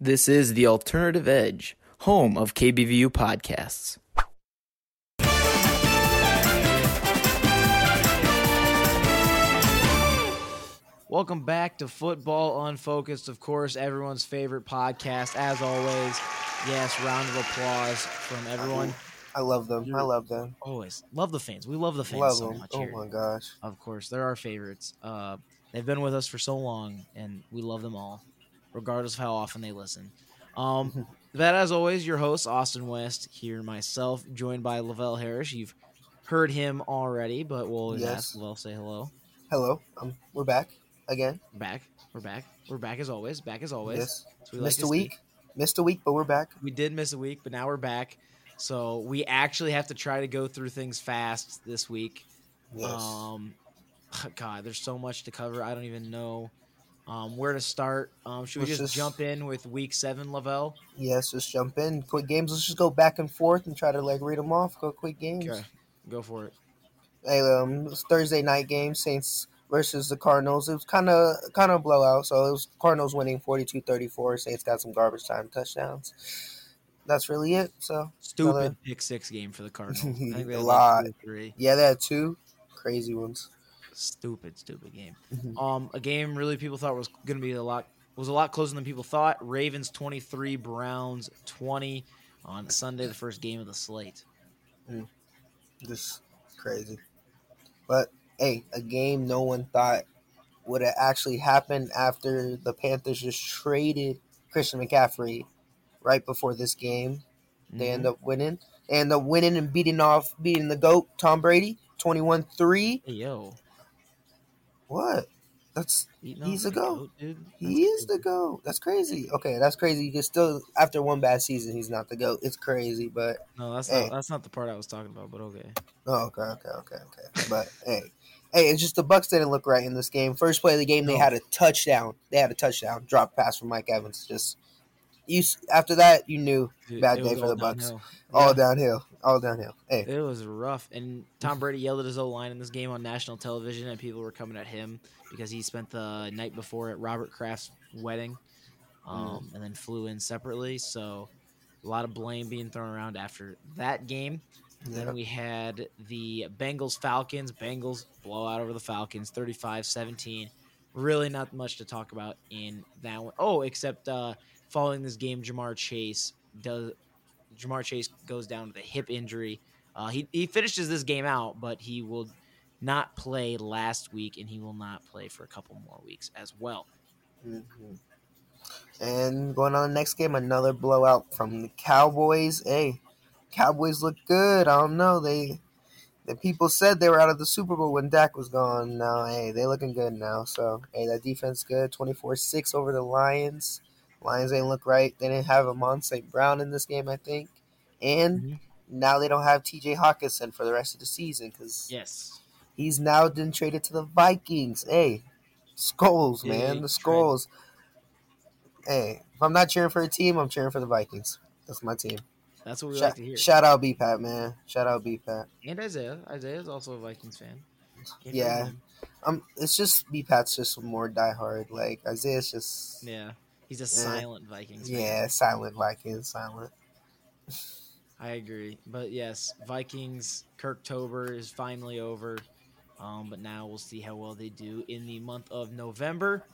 This is the Alternative Edge, home of KBVU podcasts. Welcome back to Football Unfocused, of course, everyone's favorite podcast. As always, yes, round of applause from everyone. I love them. I love them. Always love the fans. We love the fans love so them. much Oh here. my gosh. Of course, they're our favorites. Uh, they've been with us for so long, and we love them all, regardless of how often they listen. Um, that, as always, your host Austin West here, myself, joined by Lavelle Harris. You've heard him already, but we'll Yes. ask Lavelle say hello. Hello. Um, we're back again. We're back. We're back. We're back as always. Back as always. Yes. We Missed to a week. Missed a week, but we're back. We did miss a week, but now we're back. So we actually have to try to go through things fast this week. Yes. Um, God, there's so much to cover. I don't even know um, where to start. Um, should we just, just- jump in with week seven, Lavelle? yes. Just jump in. Quick games. Let's just go back and forth and try to like read them off. Go quick games. Okay, go for it. Hey, um, Thursday night game. Saints versus the Cardinals. It was kind of kind of blowout. So it was Cardinals winning 42-34. Saints got some garbage time touchdowns. That's really it. So Stupid Another- pick six game for the Cardinals. I think they A lot. three. yeah, they had two crazy ones. Stupid, stupid game. Mhm. Um, a game really people thought was going to be a lot was a lot closer than people thought. Ravens twenty three, Browns twenty on Sunday, the first game of the slate. Just crazy. But hey, a game no one thought would have actually happened after the Panthers just traded Christian McCaffrey right before this game. They end Mhm. up winning. They end up winning and beating off beating the GOAT, Tom Brady, 21-3. Yo, What? That's He's a the goat. Oh, dude. he is the GOAT. That's crazy. Okay, that's crazy. You can still after one bad season he's not the GOAT. It's crazy, but No, that's Hey. not that's not the part I was talking about. But okay. Oh, okay, okay, okay, okay. But hey, hey, it's just the Bucs didn't look right in this game. First play of the game, they had a touchdown. They had a touchdown drop pass from Mike Evans. Just you. After that, you knew Dude, Bad day for the Bucs. downhill. all Yeah. downhill, all downhill. Hey, It was rough, and Tom Brady yelled at his O line in this game on national television, and people were coming at him because he spent the night before at Robert Kraft's wedding, um, and then flew in separately. So a lot of blame being thrown around after that game. yeah, Then we had the Bengals Falcons. Bengals blowout over the Falcons, 35-17. Really not much to talk about in that one. Oh, except uh, following this game, Ja'Marr Chase does. Ja'Marr Chase goes down with a hip injury. Uh, he he finishes this game out, but he will not play last week, and he will not play for a couple more weeks as well. Mhm. And going on the next game, another blowout from the Cowboys. Hey, Cowboys look good. I don't know. They the people said they were out of the Super Bowl when Dak was gone. Now, hey, they looking good now. So, hey, that defense good. 24-6 over the Lions. Lions ain't look right. They didn't have Amon St. Brown in this game, I think. And Mhm. now they don't have TJ Hockenson for the rest of the season because Yes, he's now been traded to the Vikings. Hey, skulls, Big man, the skulls. Hey, if I'm not cheering for a team, I'm cheering for the Vikings. That's my team. that's what we Shout, like to hear. shout out B Pat, man. Shout out B Pat. and Isaiah, Isaiah is also a Vikings fan. Yeah. Um, it's just B Pat's just more diehard. Like Isaiah's just yeah, he's a silent Vikings. fan. yeah, silent Vikings, silent. I agree. But yes, Vikings, Kirktober is finally over. Um, but now we'll see how well they do in the month of November.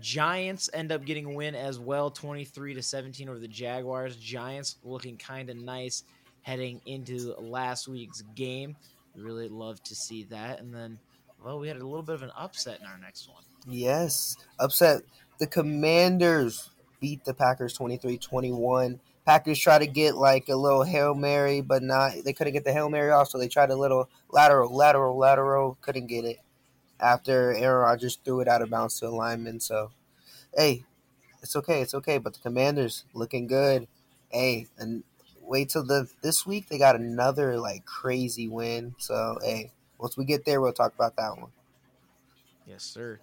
Giants end up getting a win as well, 23 to 17 over the Jaguars. Giants looking kind of nice heading into last week's game. Really love to see that. And then, well, we had a little bit of an upset in our next one. Yes, upset. The Commanders beat the Packers 23-21. Packers try to get like a little hail mary, but not. They couldn't get the hail mary off, so they tried a little lateral, lateral, lateral. Couldn't get it after Aaron Rodgers threw it out of bounds to a lineman. So, hey, it's okay, it's okay. But the Commanders looking good. Hey, and wait till the this week they got another like crazy win. So, hey, once we get there, we'll talk about that one. Yes, sir.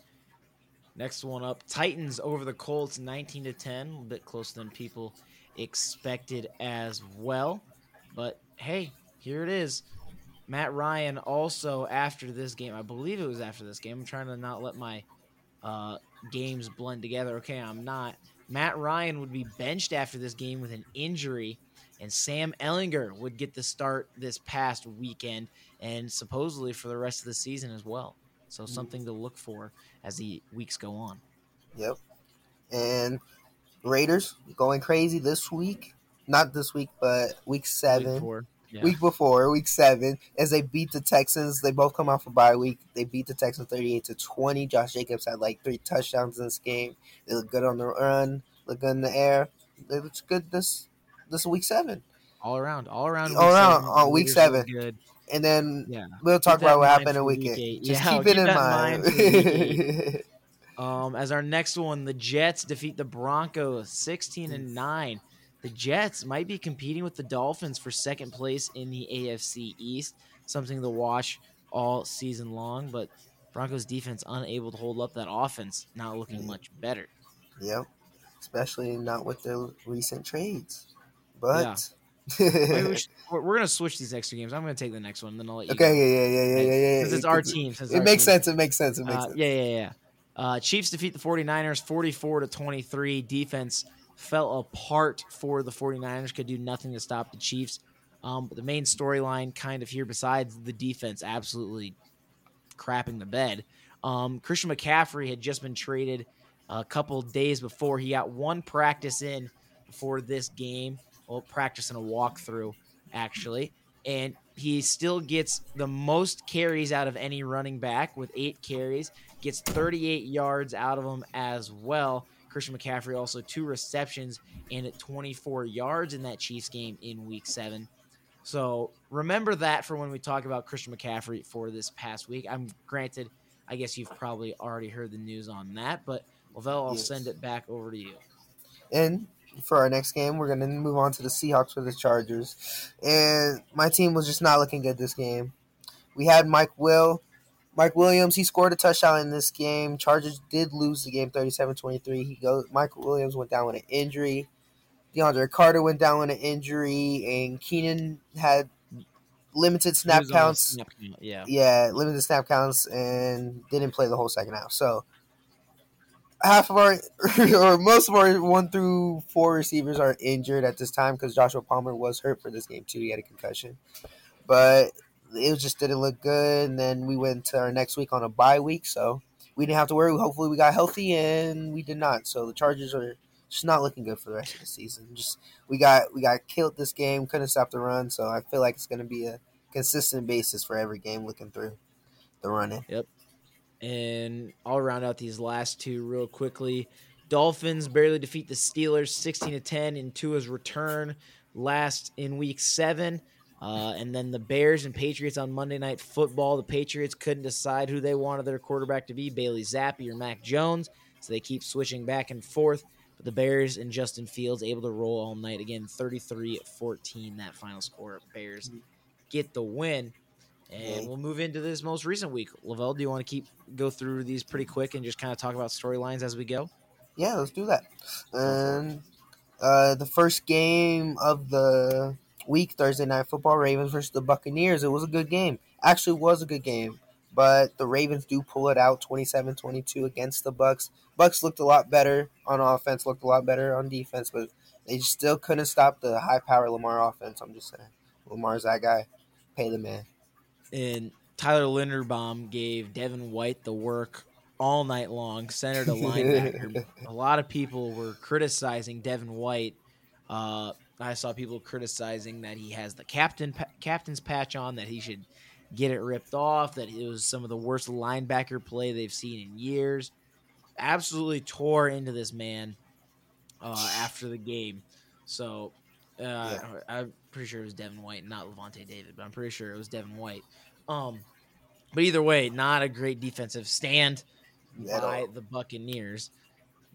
Next one up, Titans over the Colts, nineteen to ten, a little bit closer than people expected as well. But hey, here it is. Matt Ryan also after this game, I believe it was after this game. I'm trying to not let my uh, games blend together. Okay, I'm not. Matt Ryan would be benched after this game with an injury, and Sam Ehlinger would get the start this past weekend and supposedly for the rest of the season as well. So something to look for as the weeks go on. Yep. And Raiders going crazy this week. Not this week, but week seven. Week four. Yeah. Week before, week seven, as they beat the Texans. They both come off a bye week. They beat the Texans 38 to 20. Josh Jacobs had like three touchdowns in this game. They look good on the run, look good in the air. They look good this this week seven. all around, all around, All week around, seven, on week seven. Good. And then Yeah. we'll talk Keep about what happened mind in week week eight. eight. Just Yeah, keep keep it in in mind. mind Um, as our next one, the Jets defeat the Broncos 16 and 9. The Jets might be competing with the Dolphins for second place in the AFC East, something to watch all season long, but Broncos defense unable to hold up that offense, not looking much better. yep. Especially not with the recent trades. But Maybe we we're gonna switch these next two games. I'm gonna take the next one, then I'll let you. Okay, yeah, yeah, yeah, yeah, yeah, yeah. because it's our team. It our makes team. sense. It makes sense. It makes Uh, sense. yeah, yeah, yeah. Uh, Chiefs defeat the 49ers 44 to 23. Defense fell apart for the 49ers, could do nothing to stop the Chiefs. Um, but the main storyline, kind of here, besides the defense absolutely crapping the bed, um, Christian McCaffrey had just been traded a couple days before. He got one practice in before this game, well, practice and a walkthrough, actually. And he still gets the most carries out of any running back with eight carries, gets 38 yards out of them as well. Christian McCaffrey also two receptions and at 24 yards in that Chiefs game in week seven. So remember that for when we talk about Christian McCaffrey for this past week. I'm granted, I guess you've probably already heard the news on that, but Lavelle, I'll Yes. send it back over to you. And for our next game, we're gonna move on to the Seahawks for the Chargers. And my team was just not looking good this game. We had Mike Will, Mike Williams. He scored a touchdown in this game. Chargers did lose the game 37-23. He goes. Mike Williams went down with an injury. DeAndre Carter went down with an injury, and Keenan had limited snap was on the counts. snap Yeah. yeah, limited snap counts and didn't play the whole second half. So half of our or most of our one through four receivers are injured at this time because Joshua Palmer was hurt for this game too. He had a concussion, but it just didn't look good. And then we went to our next week on a bye week, so we didn't have to worry. Hopefully, we got healthy, and we did not. So the Chargers are just not looking good for the rest of the season. Just we got we got killed this game, couldn't stop the run. So I feel like it's going to be a consistent basis for every game looking through the running. And I'll round out these last two real quickly. Dolphins barely defeat the Steelers 16 to 10 in Tua's return last in week seven. Uh, and then the Bears and Patriots on Monday Night Football. The Patriots couldn't decide who they wanted their quarterback to be Bailey Zappe or Mac Jones. So they keep switching back and forth. But the Bears and Justin Fields able to roll all night. Again, 33 14, that final score. Bears get the win. And we'll move into this most recent week. Lavelle, do you want to keep go through these pretty quick and just kind of talk about storylines as we go? Yeah, let's do that. And uh, the first game of the week, Thursday night football, Ravens versus the Buccaneers. It was a good game. Actually, was a good game. But the Ravens do pull it out 27-22 against the Bucs. Bucs looked a lot better on offense, looked a lot better on defense, but they still couldn't stop the high power Lamar offense. I'm just saying. Lamar's that guy. Pay the man. And Tyler Linderbaum gave Devin White the work all night long, center to linebacker. a lot of people were criticizing Devin White. Uh, I saw people criticizing that he has the captain pa- captain's patch on, that he should get it ripped off, that it was some of the worst linebacker play they've seen in years. Absolutely tore into this man uh, after the game. So uh, I'm pretty sure it was Devin White, not Lavonte David, but I'm pretty sure it was Devin White. Um, but either way, not a great defensive stand At by all. the Buccaneers.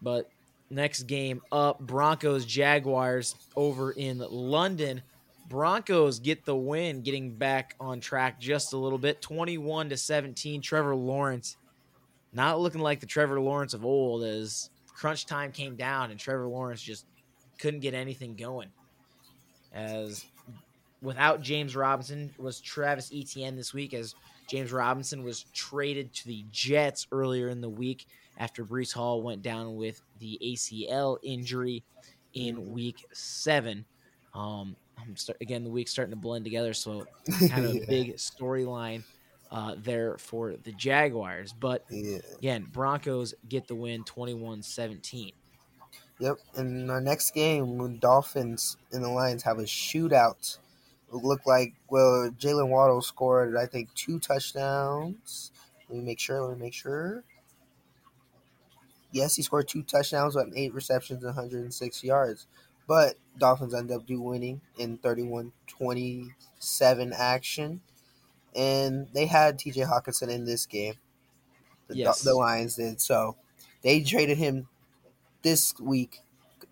But next game up, Broncos Jaguars over in London. Broncos get the win, getting back on track just a little bit, 21 to 17. Trevor Lawrence not looking like the Trevor Lawrence of old as crunch time came down and Trevor Lawrence just couldn't get anything going. As without James Robinson was Travis Etienne this week as James Robinson was traded to the Jets earlier in the week after Breece Hall went down with the ACL injury in week seven. Um, I'm start, again, the week's starting to blend together, so kind of Yeah. a big storyline uh, there for the Jaguars. But Yeah. again, Broncos get the win 21 17. Yep. In our next game, when Dolphins and the Lions have a shootout. It looked like well, Jaylen Waddle scored I think two touchdowns. Let me make sure. Let me make sure. Yes, he scored two touchdowns on eight receptions and 106 yards. But Dolphins end up do winning in 31-27 action. And they had TJ Hockenson in this game. The, Yes. the Lions did. So they traded him this week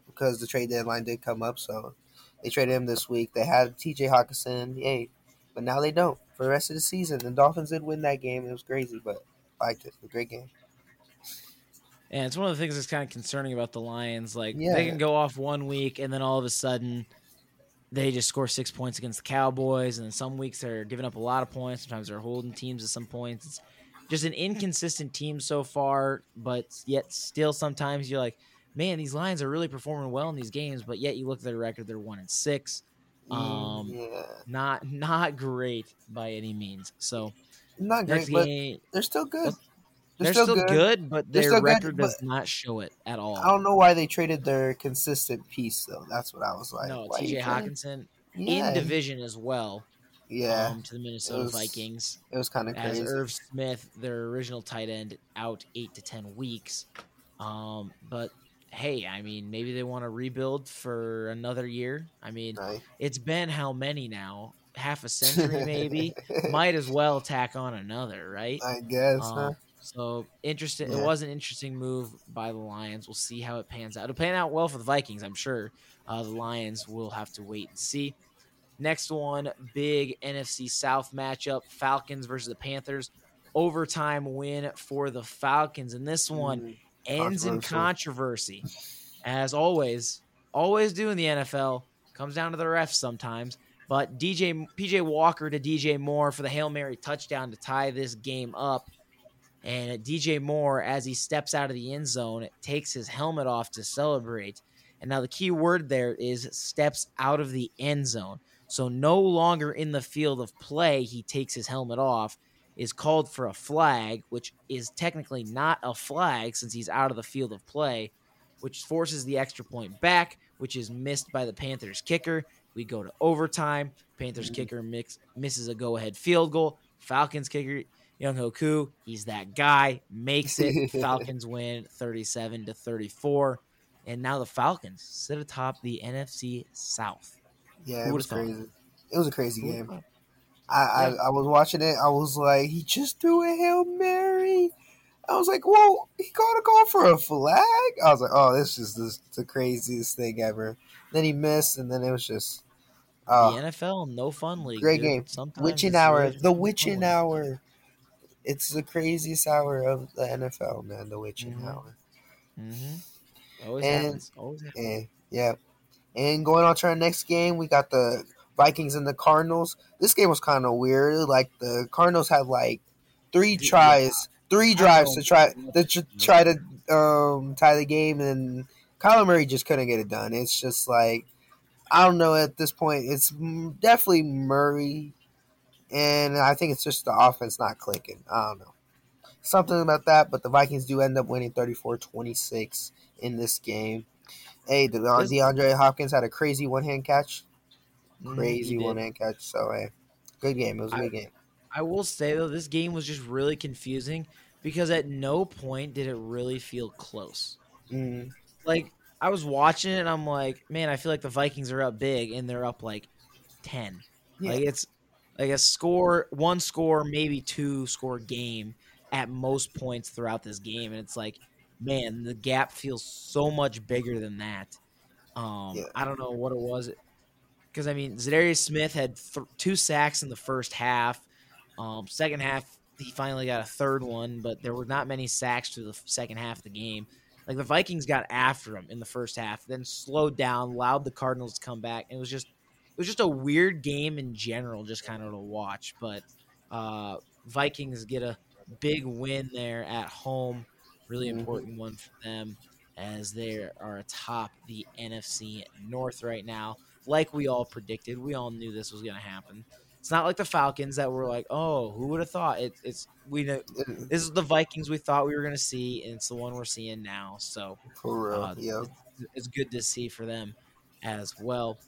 because the trade deadline did come up. So they traded him this week. They had TJ Hockenson, yay. But now they don't for the rest of the season. The Dolphins did win that game. It was crazy, but I liked it. A great game. And it's one of the things that's kind of concerning about the Lions. Like Yeah. they can go off one week and then all of a sudden they just score six points against the Cowboys, and then some weeks they're giving up a lot of points. Sometimes they're holding teams at some points. It's just an inconsistent team so far, but yet still sometimes you're like, man, these Lions are really performing well in these games, but yet you look at their record, they're one and six. Um, yeah, Not not great by any means. So not great, but they're still good. they're, still, good. but their still good, record but- does not show it at all. I don't know why they traded their consistent piece though. That's what I was like. no, TJ Hockenson Yeah, in division as well yeah, um, to the Minnesota was Vikings. it was kind of As crazy. Irv Smith, their original tight end, out eight to ten weeks. Um, but hey, I mean, maybe they want to rebuild for another year. I mean, Right. it's been how many now? Half a century, maybe. Might as well tack on another, right? I guess. huh? Um, so interesting. It was an interesting move by the Lions. We'll see how it pans out. It'll pan out well for the Vikings, I'm sure. Uh, the Lions will have to wait and see. Next one, big NFC South matchup: Falcons versus the Panthers. Overtime win for the Falcons, and this one Mm, ends in controversy, as always. Always do in the NFL. Comes down to the refs sometimes. But DJ PJ Walker to DJ Moore for the Hail Mary touchdown to tie this game up. And DJ Moore, as he steps out of the end zone, takes his helmet off to celebrate. And now the key word there is steps out of the end zone. So no longer in the field of play, he takes his helmet off, is called for a flag, which is technically not a flag since he's out of the field of play, which forces the extra point back, which is missed by the Panthers kicker. We go to overtime. Panthers Mhm. kicker mix, misses a go ahead field goal. Falcons kicker Younghoe Koo, he's that guy, makes it. Falcons win 37 to 34. And now the Falcons sit atop the NFC South. Yeah, it was thought? crazy. It was a crazy Who game. I, Yeah. I I was watching it. I was like, he just threw a hail mary. I was like, whoa, he called a call for a flag. I was like, oh, this is the, the craziest thing ever. Then he missed, and then it was just, the oh, NFL, no fun league. great dude. game. Sometimes witching hour, the witching league. hour. It's the craziest hour of the NFL, man. The witching Mhm. hour. Mm-hmm. Always And- happens. Always happens. And yeah. And going on to our next game, we got the Vikings and the Cardinals. This game was kind of weird. Like the Cardinals had like three tries, three drives to try to tr- try to um, tie the game, and Kyler Murray just couldn't get it done. It's just like I don't know at this point. It's definitely Murray, and I think it's just the offense not clicking. I don't know. Something about that, but the Vikings do end up winning 34-26 in this game. Hey, the, This- DeAndre Hopkins had a crazy one hand catch. He Crazy did. one hand catch. So, hey, good game. It was a I- good game. I will say though, this game was just really confusing because at no point did it really feel close. Mm, Like I was watching it and I'm like, man, I feel like the Vikings are up big and they're up like ten. Yeah. Like it's like a score, one score, maybe two score game at most points throughout this game, and it's like, man, the gap feels so much bigger than that. Um, Yeah. I don't know what it was, because I mean, Za'Darius Smith had th- two sacks in the first half. Um, second half, he finally got a third one, but there were not many sacks to the second half of the game. Like the Vikings got after him in the first half, then slowed down, allowed the Cardinals to come back. It was just, it was just a weird game in general, just kind of to watch. But uh, Vikings get a big win there at home Really Mhm. important one for them as they are atop the NFC North right now. Like we all predicted, we all knew this was going to happen. It's not like the Falcons that were like, "Oh, who would have thought?" It, it's we know this is the Vikings we thought we were going to see, and it's the one we're seeing now. So uh, yeah. it's, it's good to see for them as well.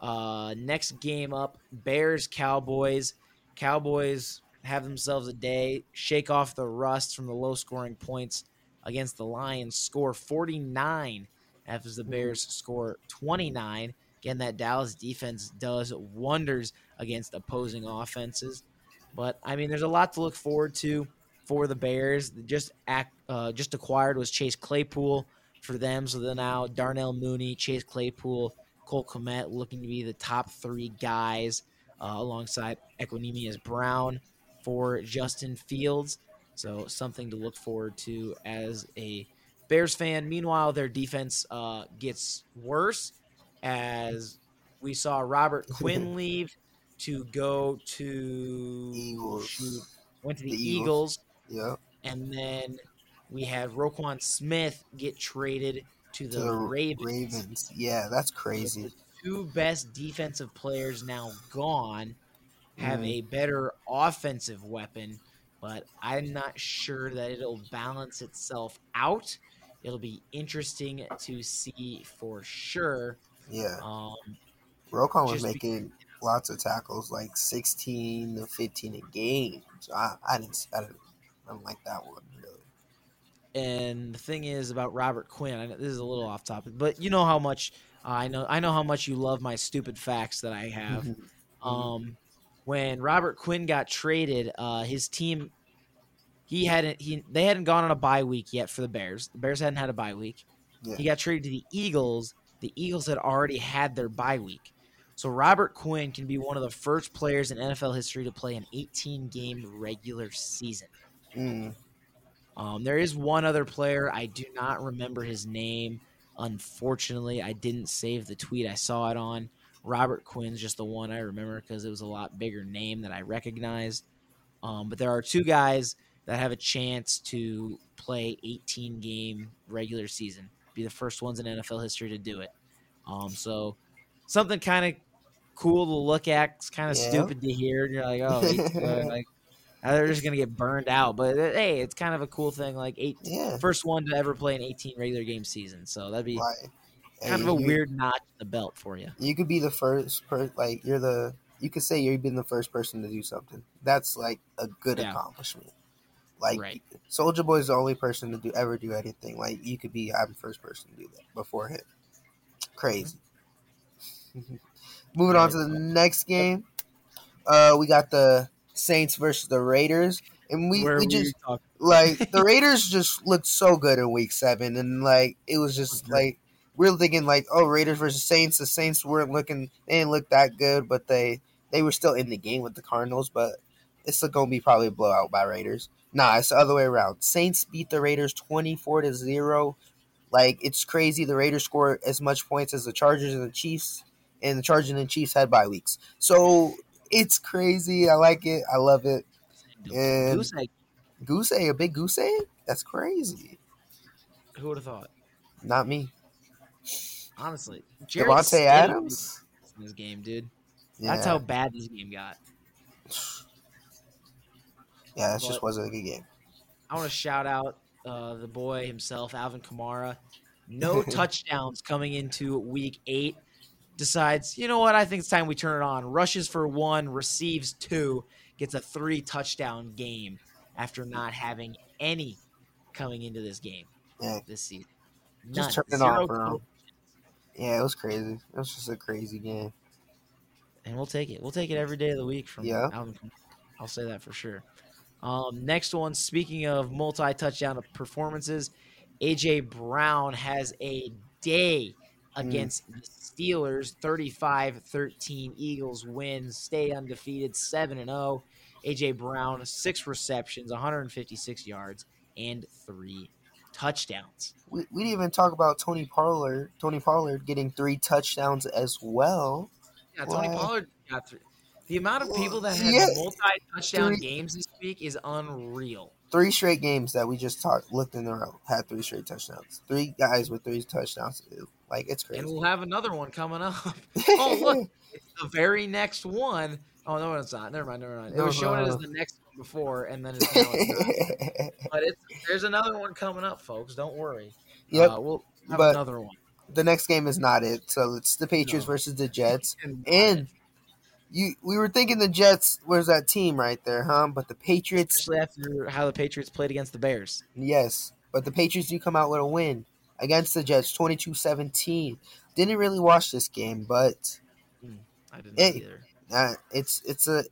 Uh, next game up, Bears Cowboys. Cowboys have themselves a day, shake off the rust from the low scoring points against the Lions, score 49 after the Bears score 29. Again, that Dallas defense does wonders against opposing offenses. But I mean, there's a lot to look forward to for the Bears. Just act, uh, just acquired was Chase Claypool for them. So then now Darnell Mooney, Chase Claypool, Cole Kmet looking to be the top three guys uh, alongside Equanimeous Brown for Justin Fields. So something to look forward to as a Bears fan. Meanwhile, their defense uh, gets worse as we saw Robert Quinn leave to go to Eagles. shoot, went to the, The Eagles. Eagles. Yeah. and then we had Roquan Smith get traded to the, To the Ravens. Ravens. Yeah, that's crazy. Two best defensive players now gone have Mhm. a better offensive weapon, but I'm not sure that it'll balance itself out. It'll be interesting to see for sure. Yeah. Um, Roquan was making lots of tackles, like 16 to 15 a game. So I, I didn't, I didn't, I don't like that one really. and the thing is about Robert Quinn. I know this is a little off topic, but you know how much uh, I know. I know how much you love my stupid facts that I have. Mm-hmm. Um, when Robert Quinn got traded, uh, his team he hadn't he they hadn't gone on a bye week yet for the Bears. The Bears hadn't had a bye week. Yeah. He got traded to the Eagles. The Eagles had already had their bye week. So Robert Quinn can be one of the first players in NFL history to play an 18 game regular season. Mm, Um, there is one other player. I do not remember his name. Unfortunately, I didn't save the tweet. I saw it on. Robert Quinn's just the one I remember because it was a lot bigger name that I recognized. Um, but there are two guys that have a chance to play 18 game regular season. Be the first ones in NFL history to do it. Um, so something kind of cool to look at. It's kind of Yeah. stupid to hear. You're like, oh, uh, like uh, they're just gonna get burned out. But uh, hey, it's kind of a cool thing. Like eight, yeah. first one to ever play an 18 regular game season. So that'd be Like, kind hey, of a you- weird notch in the belt for you. You could be the first per like you're the you could say you've been the first person to do something. That's like a good Yeah. accomplishment. Like Right. Soldier Boy is the only person to do ever do anything. Like you could be I'm the first person to do that before him. Crazy. Moving on to the next game. Uh we got the Saints versus the Raiders. And we, Where we just like the Raiders just looked so good in week seven, and like it was just Okay. like we are thinking like, oh, Raiders versus Saints. The Saints weren't looking, they didn't look that good, but they they were still in the game with the Cardinals. But it's gonna be probably a blowout by Raiders. Nah, it's the other way around. Saints beat the Raiders twenty four to zero. Like it's crazy. The Raiders scored as much points as the Chargers and the Chiefs, and the Chargers and the Chiefs had bye weeks. So it's crazy. I like it. I love it. And- Goose egg. Goose egg, a big goose egg? That's crazy. Who would have thought? Not me. Honestly, Devontae Staley Adams? in this game, dude. Yeah. That's how bad this game got. Yeah, that just wasn't a good game. I want to shout out uh, the boy himself, Alvin Kamara. No touchdowns coming into week eight. Decides, you know what? I think it's time we turn it on. Rushes for one, receives two, gets a three touchdown game after not having any coming into this game Yeah. this season. Just None. turn it Zero on, bro. Yeah, it was crazy. It was just a crazy game. and we'll take it. We'll take it every day of the week from Yeah. Alvin. Kamara. I'll say that for sure. Um, next one, speaking of multi touchdown performances, AJ Brown has a day Mm. against the Steelers. 35-13 Eagles win, stay undefeated, 7 and 0. AJ Brown, 6 receptions, 156 yards and 3 touchdowns. We, we didn't even talk about Tony Pollard. Tony Pollard getting three touchdowns as well. Yeah, Tony Wow. Pollard got 3. The amount of people that have Yeah. multi touchdown Three- games this week is unreal. three straight games that we just talked looked in the row had three straight touchdowns. Three guys with three touchdowns. Like it's crazy. And we'll have another one coming up. oh look, it's the very next one. Oh no, it's not. Never mind. Never mind. It was showing it as the next one before, and then it's, now it's. But it's there's another one coming up, folks. Don't worry. Yep. Uh, we'll have but- another one. the next game is not it. So it's the Patriots versus the Jets. And you, we were thinking the Jets was that team right there, huh? But the Patriots, especially after how the Patriots played against the Bears. yes. But the Patriots do come out with a win against the Jets, 22-17. Didn't really watch this game, but I didn't Hey. either. uh, it's it's a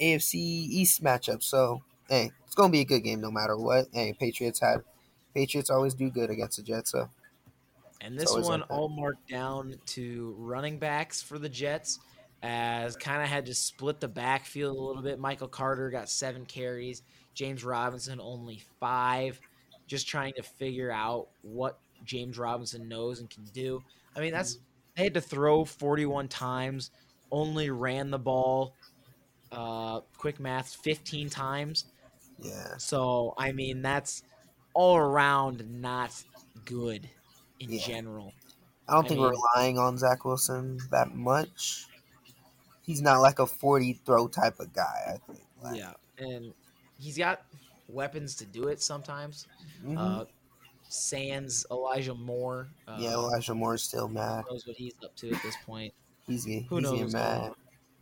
AFC East matchup. So hey, it's gonna be a good game no matter what. Hey, Patriots had Patriots always do good against the Jets. So And this one like all marked down to running backs for the Jets, as kind of had to split the backfield a little bit. Michael Carter got seven carries, James Robinson only five, just trying to figure out what James Robinson knows and can do. I mean, that's they had to throw 41 times, only ran the ball, uh, quick math, 15 times. yeah, So, I mean, that's all around not good in Yeah. general. I don't I think we're relying on Zach Wilson that much. He's not like a forty throw type of guy. I think. Like, Yeah, and he's got weapons to do it sometimes. mhm. Uh, Sans Elijah Moore. Uh, yeah, Elijah Moore's still mad. knows what he's up to at this point. He's getting, Who he's knows? mad.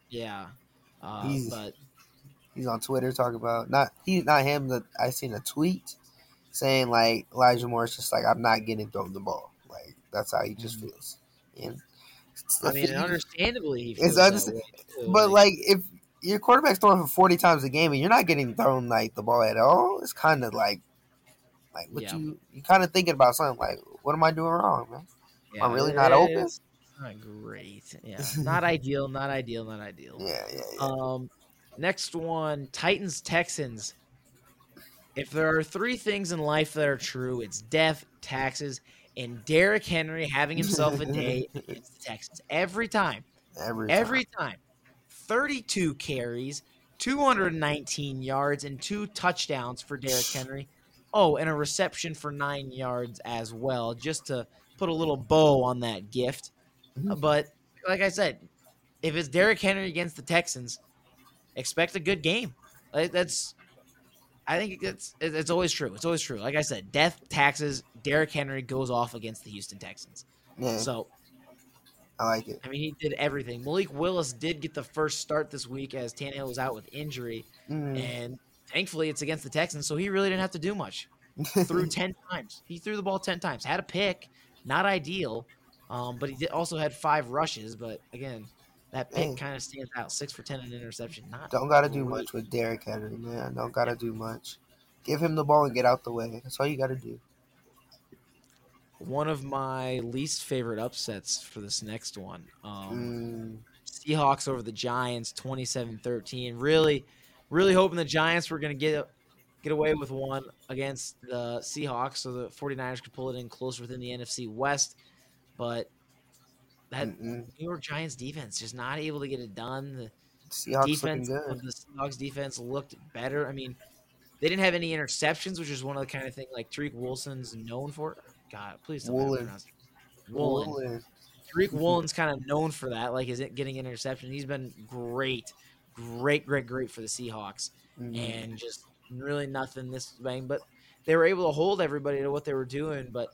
Yeah, uh, He's- but He's on Twitter talking about not he not him. That I seen a tweet saying like Elijah Moore's just like I'm not getting thrown the ball. Like that's how he just Mhm. feels. And I mean, understandably, he It's feels that way, too, But like if your quarterback's throwing for forty times a game and you're not getting thrown like the ball at all, it's kind of like like what Yeah. you you kind of thinking about something like what am I doing wrong, man? yeah, I'm really not open? Not great. Yeah, not ideal. Not ideal. Not ideal. Yeah, yeah, yeah. Um, next one, Titans Texans. If there are three things in life that are true, it's death, taxes, and Derrick Henry having himself a day against the Texans. Every time, every time. every time. 32 carries, 219 yards, and two touchdowns for Derrick Henry. Oh, and a reception for nine yards as well, just to put a little bow on that gift. Mhm. But like I said, if it's Derrick Henry against the Texans, expect a good game. Like, that's, I think it's it's always true. It's always true. Like I said, death, taxes. Derrick Henry goes off against the Houston Texans. yeah, So I like it. I mean, he did everything. Malik Willis did get the first start this week as Tannehill was out with injury, Mm. and thankfully it's against the Texans, so he really didn't have to do much. Threw ten times. He threw the ball ten times. Had a pick, not ideal, um, but he did, also had five rushes. But again, that pick kind of stands out. Six for ten and interception. Not Don't gotta do much with Derrick Henry, man. Don't gotta do much. Give him the ball and get out the way. That's all you gotta do. One of my least favorite upsets for this next one. Um, Mm, Seahawks over the Giants 27-13. Really really hoping the Giants were going to get get away with one against the Seahawks so the 49ers could pull it in closer within the NFC West, but that mm-mm. New York Giants defense just not able to get it done. The Seahawks defense the Seahawks defense looked better. I mean, they didn't have any interceptions, which is one of the kind of thing like Tariq Wilson's known for. God, please don't Woolen. pronounce it. Woolen. Woolen. Tariq Woolen's kind of known for that, like is it getting an interception. He's been great, great, great, great for the Seahawks, Mhm. and just really nothing this bang. But they were able to hold everybody to what they were doing. But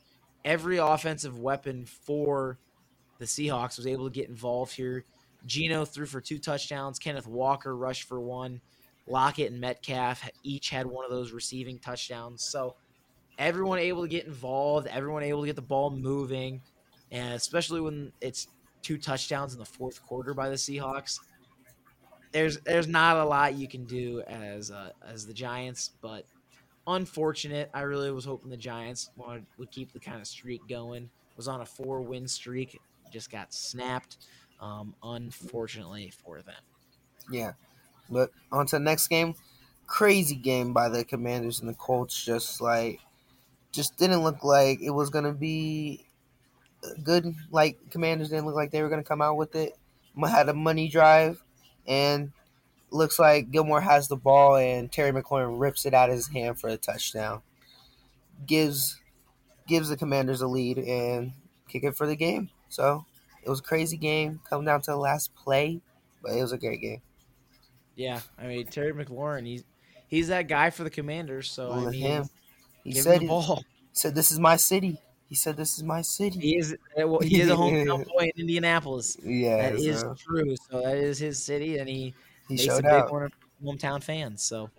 every offensive weapon for the Seahawks was able to get involved here. Geno threw for two touchdowns. Kenneth Walker rushed for one. Lockett and Metcalf each had one of those receiving touchdowns. So everyone able to get involved, everyone able to get the ball moving, and especially when it's two touchdowns in the fourth quarter by the Seahawks. There's there's not a lot you can do as uh, as the Giants, but unfortunate. I really was hoping the Giants wanted would keep the kind of streak going. Was on a four win streak, just got snapped. Um, unfortunately for them. Yeah. But on to the next game. Crazy game by the Commanders and the Colts. Just like, just didn't look like it was gonna be good. Like Commanders didn't look like they were gonna come out with it. Had a money drive, and looks like Gilmore has the ball and Terry McLaurin rips it out of his hand for a touchdown. Gives gives the Commanders a lead and kick it for the game. So it was a crazy game, coming down to the last play, but it was a great game. Yeah, I mean Terry McLaurin, he's he's that guy for the Commanders. So I mean, him. He said him he the ball. said this is my city. He said this is my city. He is uh, well, he is a hometown boy in Indianapolis. Yeah, That is so true. So that is his city, and he, he makes a big out. one of hometown fans. So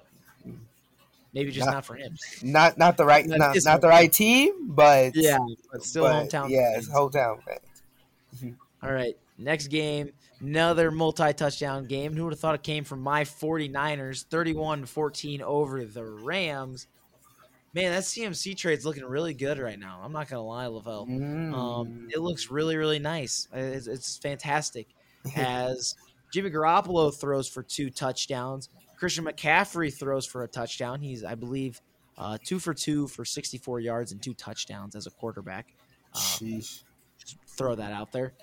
maybe just Not- not, for him. Not not the right Not not, not the right team, but Yeah, but still but hometown. Yeah, fans. it's hometown fans. All right, next game, another multi-touchdown game. Who would have thought it came from my 49ers, 31-14 over the Rams. Man, that CMC trade's looking really good right now. I'm not gonna lie, Lavelle. Um, Mm. it looks really, really nice. It's, it's fantastic. As Jimmy Garoppolo throws for two touchdowns, Christian McCaffrey throws for a touchdown. He's, I believe, uh, two for two for 64 yards and two touchdowns as a quarterback. Um, throw that out there.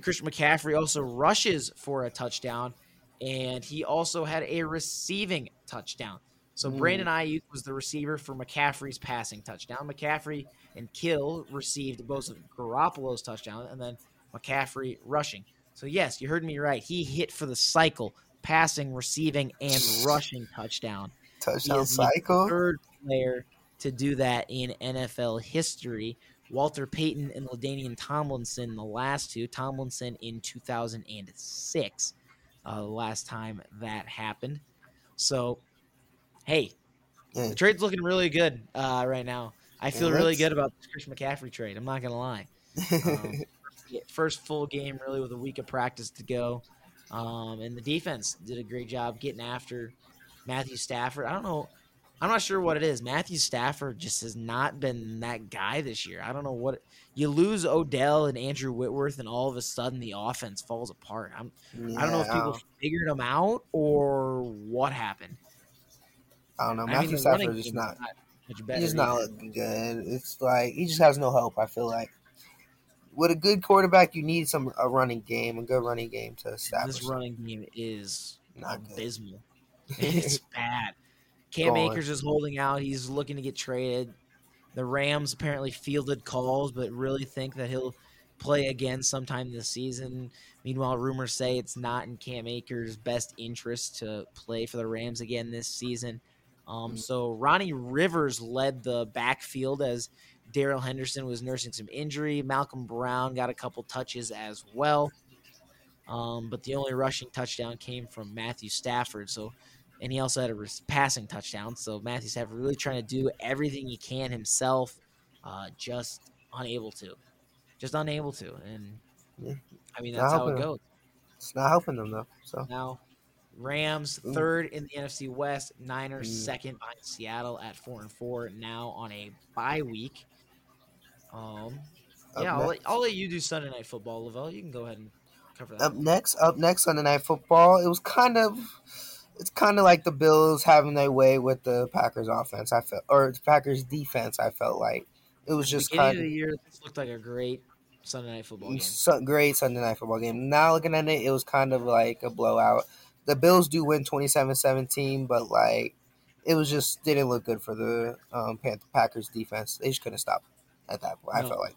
Christian McCaffrey also rushes for a touchdown, and he also had a receiving touchdown. So Mm. Brandon Aiyuk was the receiver for McCaffrey's passing touchdown. McCaffrey and Kittle received both of Garoppolo's touchdown, and then McCaffrey rushing. So yes, you heard me right. He hit for the cycle, passing, receiving, and rushing touchdown. Touchdown cycle. third player to do that in NFL history. Walter Payton and LaDainian Tomlinson, the last two. Tomlinson in 2006, uh, the last time that happened. So, hey, Yeah. the trade's looking really good uh, right now. I feel Yeah, really good about this Christian McCaffrey trade. I'm not gonna lie. Um, first full game really with a week of practice to go. Um, and the defense did a great job getting after Matthew Stafford. I don't know. I'm not sure what it is. Matthew Stafford just has not been that guy this year. I don't know what you lose Odell and Andrew Whitworth, and all of a sudden the offense falls apart. I'm, I don't know if people figured him out or what happened. I don't know. I Matthew mean, Stafford is not. better. He's not looking good. It's like he just has no hope. I feel like with a good quarterback, you need some a running game, a good running game to establish. This running game is Not good. abysmal. It's bad. Cam Gone. Akers is holding out. He's looking to get traded. The Rams apparently fielded calls, but really think that he'll play again sometime this season. Meanwhile, rumors say it's not in Cam Akers' best interest to play for the Rams again this season. Um, Mm. so Ronnie Rivers led the backfield as Darrell Henderson was nursing some injury. Malcolm Brown got a couple touches as well. Um, but the only rushing touchdown came from Matthew Stafford. So, and he also had a passing touchdown. So Matthew Stafford really trying to do everything he can himself, uh, just unable to, just unable to. And Yeah. I mean that's how it him. goes. It's not helping them though. So Now, Rams Ooh. third in the NFC West, Niners Mm. second behind Seattle at four and four. Now on a bye week. Um, Up yeah, I'll let. I'll let you do Sunday Night Football, Lavelle. You can go ahead and cover that. up next, up next Sunday Night Football, it was kind of, it's kind of like the Bills having their way with the Packers offense. I felt, or the Packers defense. I felt like it was just kind of the year, this looked like a great Sunday Night Football game. great Sunday Night Football game. Now looking at it, it was kind of like a blowout. The Bills do win 27-17, but like it was just didn't look good for the um, Packers defense. They just couldn't stop at that point. I felt like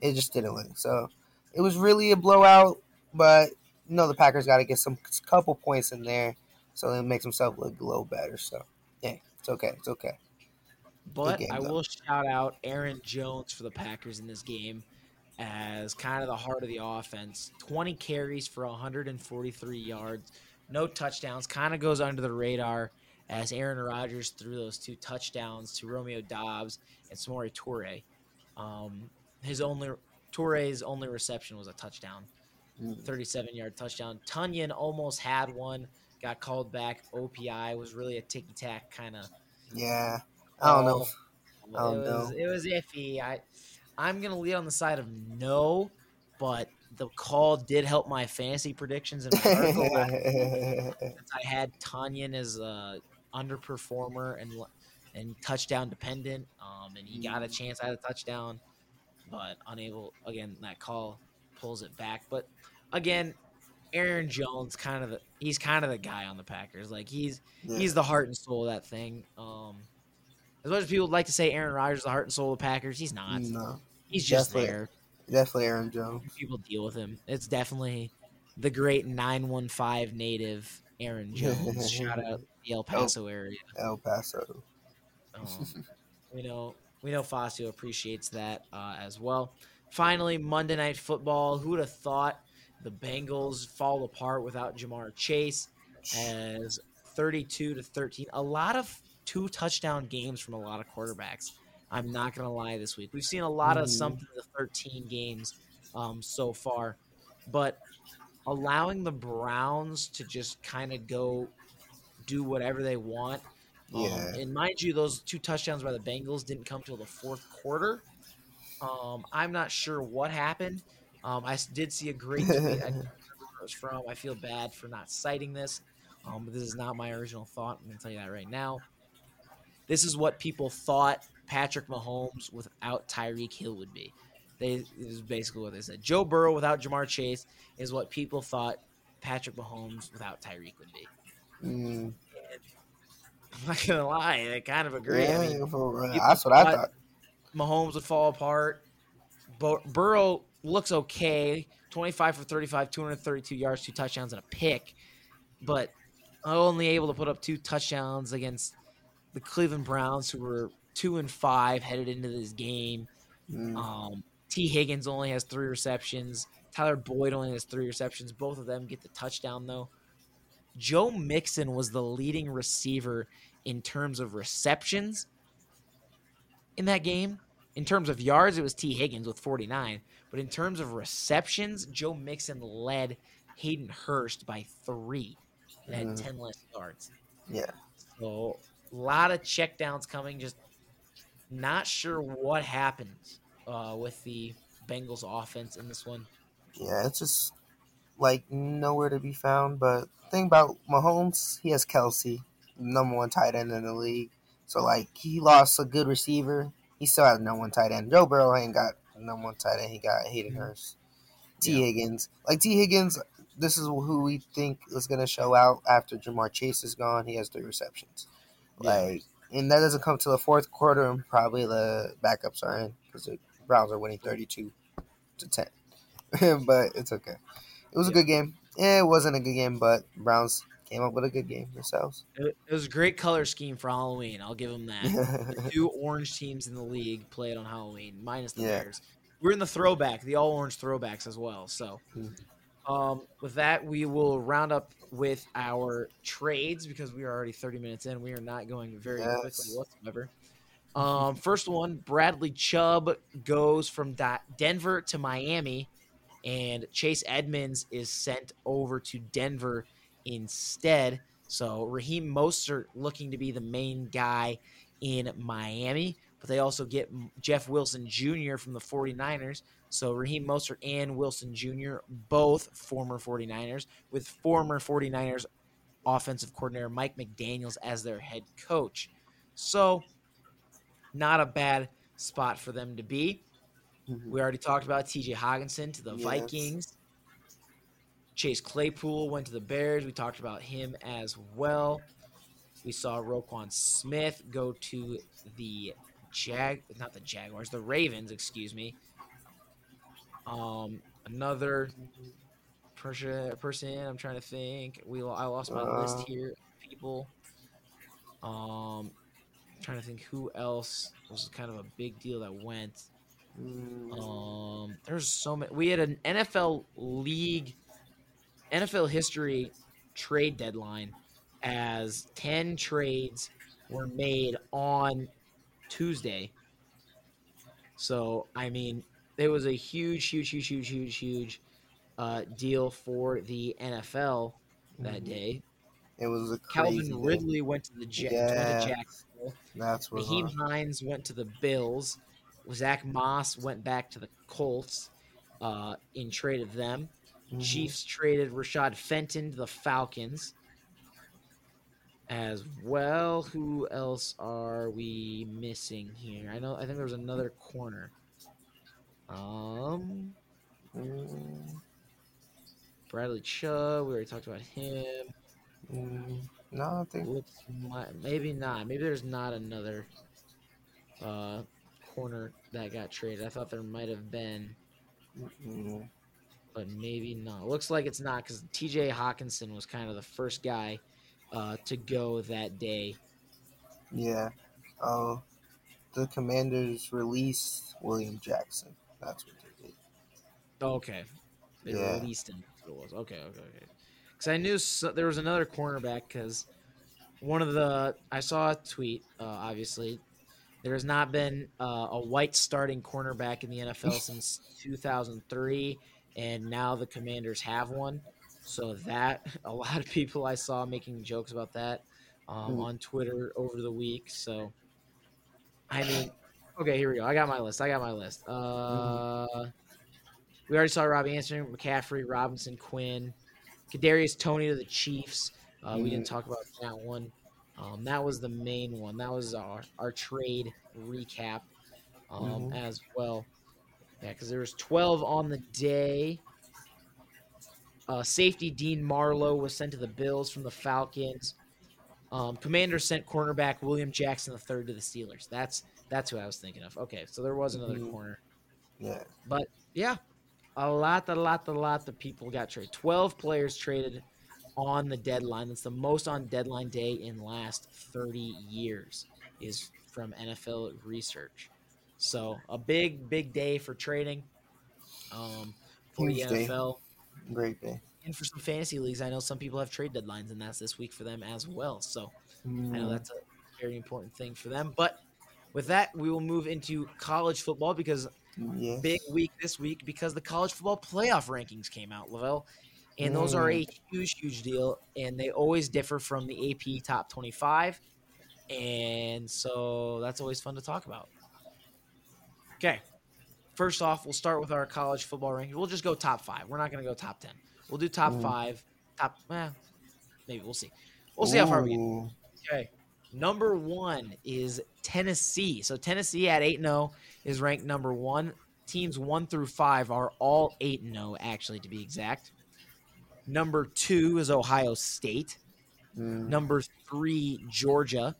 it. it just didn't look. So it was really a blowout, but you know the Packers got to get some couple points in there, so it makes himself look a little better. So yeah, it's okay. It's okay. But game, I though. will shout out Aaron Jones for the Packers in this game as kind of the heart of the offense. 20 carries for 143 yards, no touchdowns. Kind of goes under the radar as Aaron Rodgers threw those two touchdowns to Romeo Doubs and Samori Toure. Um, his only Toure's only reception was a touchdown. Mm. 37 yard touchdown. Tonyan almost had one, got called back. OPI was really a ticky tack kind of. Yeah, I don't know. I don't it was know. it was iffy. I I'm gonna lead on the side of no, but the call did help my fantasy predictions in my article. last since I had Tonyan as a underperformer and and touchdown dependent, um, and he got a chance at a touchdown, but unable again. That call pulls it back. But again, Aaron Jones kind of he's kind of the guy on the Packers. Like he's Yeah. he's the heart and soul of that thing. Um, as much as people like to say Aaron Rodgers is the heart and soul of the Packers, he's not. no, He's just definitely. there. definitely Aaron Jones. People deal with him. It's definitely the great nine one five native Aaron Jones. Shout out the El Paso area. El Paso. Um, we know we know Fazio appreciates that uh, as well. Finally, Monday Night Football. Who would have thought the Bengals fall apart without Ja'Marr Chase? As thirty-two to thirteen, a lot of two touchdown games from a lot of quarterbacks. I'm not gonna lie. This week we've seen a lot of Mhm. something to thirteen games um, so far, but allowing the Browns to just kind of go do whatever they want um, Yeah. and mind you, those two touchdowns by the Bengals didn't come till the fourth quarter. Um, I'm not sure what happened. Um, I did see a great tweet. I don't remember where it was from. I feel bad for not citing this, um, but this is not my original thought. I'm going to tell you that right now. This is what people thought Patrick Mahomes without Tyreek Hill would be. They this is basically what they said. Joe Burrow without Ja'Marr Chase is what people thought Patrick Mahomes without Tyreek would be. Mm, I'm not gonna lie, I kind of agree. I mean, yeah, real. people that's what I thought- thought. Mahomes would fall apart. Bur- Burrow looks okay. 25 for 35, 232 yards, two touchdowns, and a pick. But only able to put up two touchdowns against the Cleveland Browns, who were two and five headed into this game. Mm, Um, T. Higgins only has three receptions. Tyler Boyd only has three receptions. Both of them get the touchdown, though. Joe Mixon was the leading receiver in terms of receptions in that game. In terms of yards, it was T. Higgins with 49. But in terms of receptions, Joe Mixon led Hayden Hurst by three and had Mhm. 10 less yards. yeah. So a lot of checkdowns coming. Just not sure what happened uh, with the Bengals offense in this one. Yeah, it's just like nowhere to be found. But thing about Mahomes, he has Kelce, number one tight end in the league. So like he lost a good receiver. He still has no one tight end. Joe Burrow ain't got number one tight end. He got Hayden Mhm. Hurst. T Yeah. Higgins, like T Higgins, this is who we think is gonna show out after Ja'Marr Chase is gone. He has three receptions. Like, and that doesn't come till the fourth quarter, and probably the backups are in because the Browns are winning thirty-two to ten. but it's okay. It was a good game. Yeah, it wasn't a good game, but Browns came up with a good game themselves. It, it was a great color scheme for Halloween. I'll give them that. the two orange teams in the league played on Halloween, minus the Yeah. Bears. We're in the throwback, the all orange throwbacks as well. So, Mhm. um, with that, we will round up with our trades because we are already 30 minutes in. We are not going very Yes. quickly whatsoever. Um, first one, Bradley Chubb goes from Denver to Miami, and Chase Edmonds is sent over to Denver instead. So Raheem Mostert looking to be the main guy in Miami, but they also get Jeff Wilson Jr. from the 49ers. So Raheem Mostert and Wilson Jr., both former 49ers, with former 49ers offensive coordinator Mike McDaniels as their head coach. So not a bad spot for them to be. Mhm. We already talked about TJ Hockenson to the Yes. Vikings. Chase Claypool went to the Bears. We talked about him as well. We saw Roquan Smith go to the Jag, not the Jaguars, the Ravens, excuse me. Um, another person, person. I'm trying to think. We, I lost my list Uh. here. People. Um, trying to think who else was kind of a big deal that went. Mm, Um, there's so many. We had an NFL league, NFL history trade deadline, as ten trades were made on Tuesday. So I mean, it was a huge, huge, huge, huge, huge, huge uh, deal for the NFL that mhm. day. It was a crazy Calvin day. Ridley went to the ja- Yeah. to Jacksonville. That's what. Nyheim Hines went to the Bills. Zach Moss went back to the Colts uh, in trade of them. Mhm. Chiefs traded Rashad Fenton to the Falcons. As well, who else are we missing here? I know. I think there was another corner. Um, Mm, Bradley Chubb. We already talked about him. Mm, no, I think Looks maybe not. Maybe there's not another uh, corner that got traded. I thought there might have been, mm, but maybe not. Looks like it's not because T.J. Hockenson was kind of the first guy uh, to go that day. yeah. Oh, the Commanders released William Jackson. That's what they did. Okay, they Yeah. released him. It was. Okay, okay, okay. Because I knew so, there was another cornerback. Because one of the I saw a tweet. Uh, obviously, there has not been uh, a white starting cornerback in the NFL since 2003, and now the Commanders have one. So that a lot of people I saw making jokes about that um, Mm. on Twitter over the week. So, I mean, okay, here we go. I got my list. I got my list. Uh, we already saw Robbie Anderson McCaffrey, Robinson, Quinn, Kadarius Toney to the Chiefs. Uh, We didn't talk about that one. Um, that was the main one. That was our, our trade recap um, Mhm. as well. Yeah, because there was 12 on the day. Uh, safety Dean Marlowe was sent to the Bills from the Falcons. Um, Commander sent cornerback William Jackson III to the Steelers. That's that's who I was thinking of. Okay, so there was another Mhm. corner. Yeah. But yeah, a lot, a lot, a lot of people got traded. Twelve players traded on the deadline. That's the most on deadline day in last thirty years. Is from NFL research. So a big, big day for trading. Um, for Huge the day. NFL Great day. and for some fantasy leagues. I know some people have trade deadlines, and that's this week for them as well. So I know Mm, that's a very important thing for them. But with that, we will move into college football because yes. big week this week because the college football playoff rankings came out, Lavelle. And those are a huge, huge deal. And they always differ from the AP top 25. And so that's always fun to talk about. Okay. First off, we'll start with our college football rankings. We'll just go top five. We're not going to go top 10. We'll do top Mm. five. Top, eh, maybe. We'll see. We'll see how far we get. Ooh. Okay. Number one is Tennessee. So Tennessee at 8 0 is ranked number one. Teams one through five are all 8 0, actually, to be exact. Number two is Ohio State. Mm, Number three, Georgia.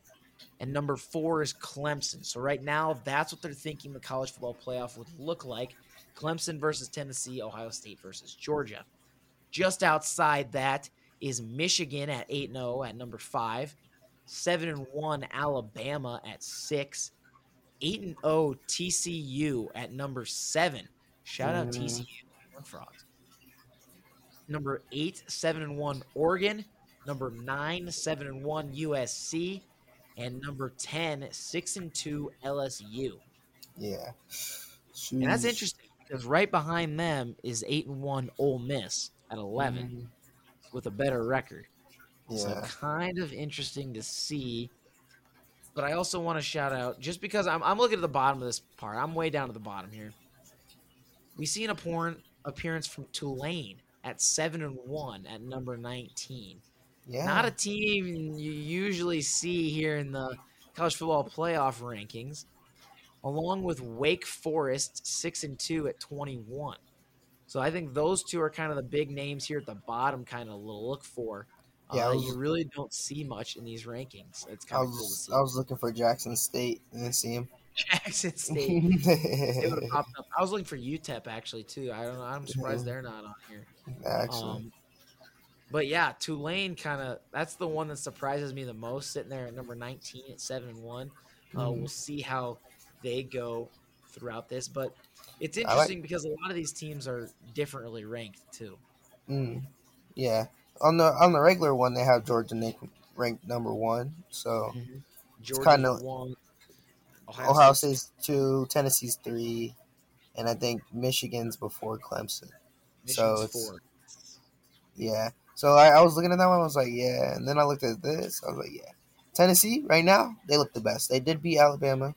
And number four is Clemson. So right now, that's what they're thinking the college football playoff would look like Clemson versus Tennessee, Ohio State versus Georgia. Just outside that is Michigan at 8 0 at number five. 7 and 1 Alabama at 6. 8 and 0 TCU at number 7. Shout out Mm. TCU Frogs. Number 8 7 and 1 Oregon. Number 9 7 and 1 USC and number 10 6 and 2 LSU. yeah. And that's interesting because right behind them is 8 and 1 Ole Miss at 11 Mm, with a better record. So Yeah. kind of interesting to see. But I also want to shout out just because I'm, I'm looking at the bottom of this part. I'm way down to the bottom here. We see an appearance from Tulane at seven and one at number 19. Yeah. Not a team you usually see here in the college football playoff rankings, along with Wake Forest six and two at 21. So I think those two are kind of the big names here at the bottom, kind of look for. Yeah, uh, was- you really don't see much in these rankings. It's I kind of cool to was see. I was looking for Jackson State and then see him. Jackson State. It would have popped up. I was looking for UTEP actually too. I don't know. I'm surprised they're not on here. Actually, Um, but yeah, Tulane kind of that's the one that surprises me the most, sitting there at number 19 at seven and one. Uh, Mhm. We'll see how they go throughout this, but it's I like- interesting because a lot of these teams are differently ranked too. Mm, yeah. On the on the regular one, they have Georgia Nick ranked number one. So Georgia kinda- one, Ohio State's two, Tennessee's three, and I think Michigan's before Clemson. so it's- four. Yeah. So I, I was looking at that one. I was like, yeah. And then I looked at this. I was like, yeah. Tennessee right now they look the best. They did beat Alabama.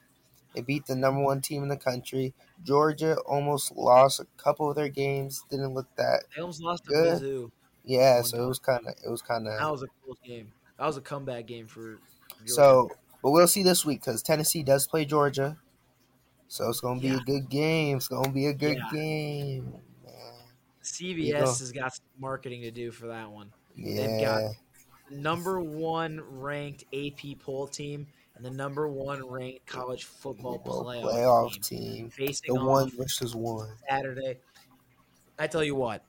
They beat the number one team in the country. Georgia almost lost a couple of their games. Didn't look that. They almost lost to Good. Mizzou. Yeah. So it was kind of. It was kind of That was a close game. That was a comeback game for. Georgia. So, but we'll see this week because Tennessee does play Georgia. So it's gonna be Yeah. a good game. It's gonna be a good Yeah. game. CBS has got some marketing to do for that one. Yeah. They've got number one ranked AP poll team and the number one ranked college football playoff, playoff team team. facing The one versus one. Saturday. I tell you what,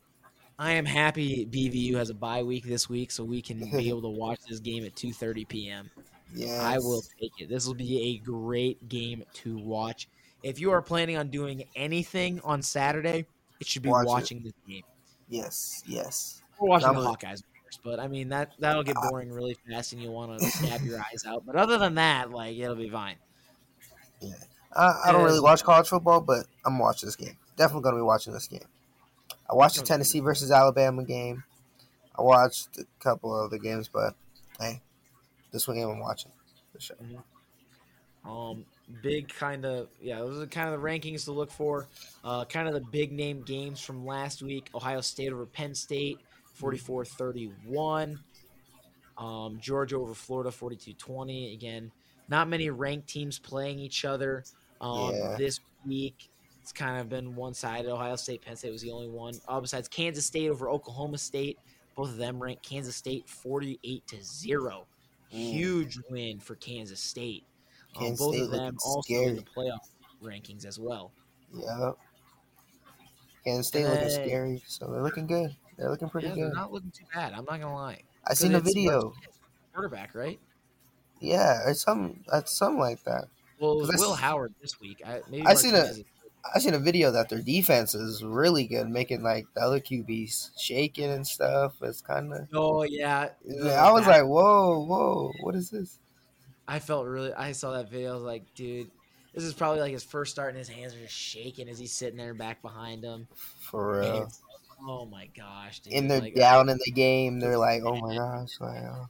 I am happy BVU has a bye week this week, so we can be able to watch this game at 2:30 p.m. Yeah. I will take it. This will be a great game to watch. If you are planning on doing anything on Saturday, it should be Watch it. watching this game. Yes. Yes. We're watching I'm the a- Hawkeyes, of course, but I mean that that'll get ah. boring really fast, and you'll want to stab your eyes out. But other than that, like it'll be fine. I, I don't really watch college football, but I'm watching this game. Definitely gonna be watching this game. I watched the Tennessee versus Alabama game. I watched a couple other games, but hey, this one game I'm watching for sure. Mm-hmm. Um, big kind of yeah, those are kind of the rankings to look for. Uh, kind of the big name games from last week: Ohio State over Penn State, 44-31. Um, Georgia over Florida, 42-20. Again, not many ranked teams playing each other um, Yeah. this week. It's kind of been one-sided. Ohio State, Penn State was the only one. Uh, besides Kansas State over Oklahoma State, both of them ranked Kansas State 48 to zero. Mm. Huge win for Kansas State. Um, Kansas both State of them looking also in the playoff rankings as well. Yeah. Kansas State And looking scary, so they're looking good. They're looking pretty Yeah, they're not looking too bad. I'm not gonna lie. I seen a it's video. Quarterback, right? Yeah, it's some that's something like that. Well, it was I Will Howard this week. I, maybe I seen a- I seen a video that their defense is really good, making like the other QBs shaking and stuff. It's kind of. Oh yeah, I was back- like, whoa, whoa, what is this? I felt really. I saw that video. I was like, dude, this is probably like his first start, and his hands are just shaking as he's sitting there back behind him. For real. oh my gosh, dude! And they're like, down in the game. They're like, oh my gosh, like, oh.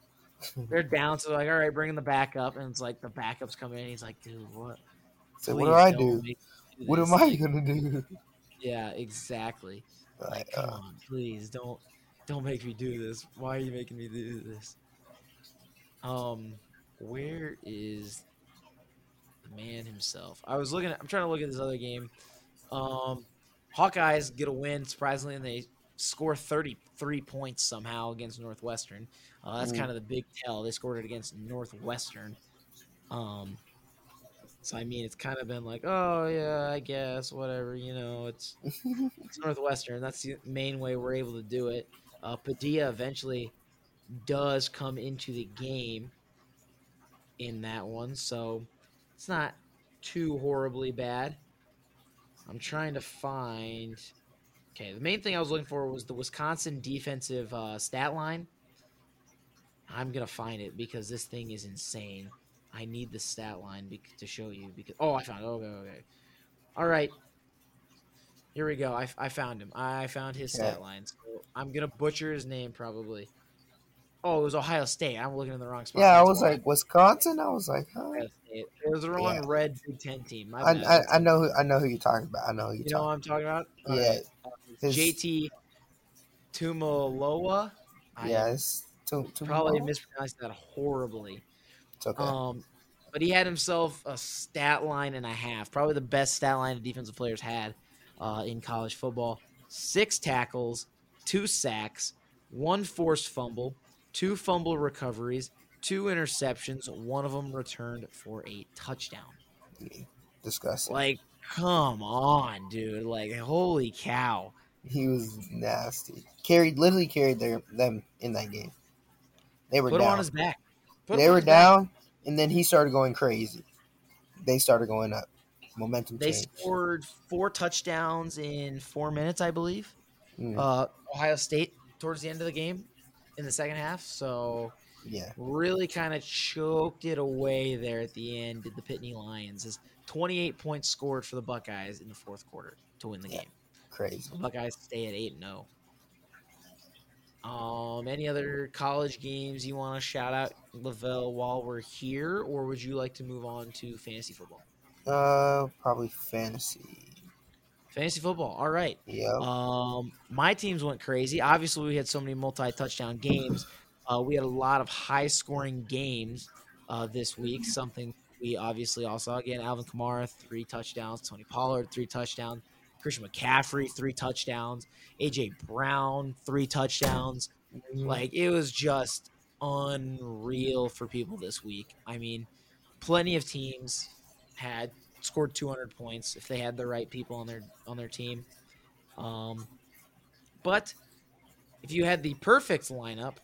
They're down, so they're like, all right, bringing the backup, and it's like the backup's coming in. He's like, dude, what? So what do I do? do What am I gonna do? Yeah, exactly. Like, Like, come uh, on, please don't don't make me do this. Why are you making me do this? Um, where is the man himself? I was looking. At, I'm trying to look at this other game. Um, Hawkeyes get a win surprisingly, and they score 33 points somehow against Northwestern. Uh, that's Mm. kind of the big tell. They scored it against Northwestern. Um, so I mean, it's kind of been like, oh yeah, I guess whatever. You know, it's it's Northwestern. That's the main way we're able to do it. Uh, Padilla eventually does come into the game in that one, so it's not too horribly bad. I'm trying to find. Okay, the main thing I was looking for was the Wisconsin defensive uh, stat line. I'm gonna find it because this thing is insane. I need the stat line bec- to show you because oh, I found it. Okay, okay. All right, here we go. I, I found him. I found his stat line. So I'm gonna butcher his name probably. Oh, it was Ohio State. I'm looking in the wrong spot. yeah, I was like Wisconsin. I was like, huh? It was the wrong Yeah. red Big Ten team. I. I, I know who I know who you're talking about. I know who you're You know what. I'm talking about? Yeah. Uh, His- JT Tuimoloau. Yes. Yeah, it's too, too probably mispronounced that horribly. It's okay. Um, but he had himself a stat line and a half, probably the best stat line a defensive players had uh, in college football. Six tackles, two sacks, one forced fumble, two fumble recoveries, two interceptions. One of them returned for a touchdown. Disgusting. Like, come on, dude! Like, holy cow! He was nasty. Carried literally carried their them in that game. They were Put down. on his back. Put they were his back. down, and then he started going crazy. They started going up. Momentum They change. scored four touchdowns in four minutes, I believe. Mm, Uh, Ohio State towards the end of the game in the second half. So yeah, really kind of choked it away there at the end. Did the Nittany Lions is 28 points scored for the Buckeyes in the fourth quarter to win the Yeah. game. crazy. The Buckeyes stay at eight and zero. Um, any other college games you want to shout out, Lavelle, while we're here, or would you like to move on to fantasy football? Uh, probably fantasy. Fantasy football. All right. Yep. Um, my teams went crazy. Obviously, we had so many multi-touchdown games. Uh, we had a lot of high-scoring games uh, this week. Something we obviously all saw. Again, Alvin Kamara three touchdowns, Tony Pollard three touchdowns, Christian McCaffrey, three touchdowns. AJ Brown, three touchdowns. Mm-hmm. Like it was just unreal for people this week. I mean, plenty of teams had scored 200 points if they had the right people on their on their team. Um, but if you had the perfect lineup,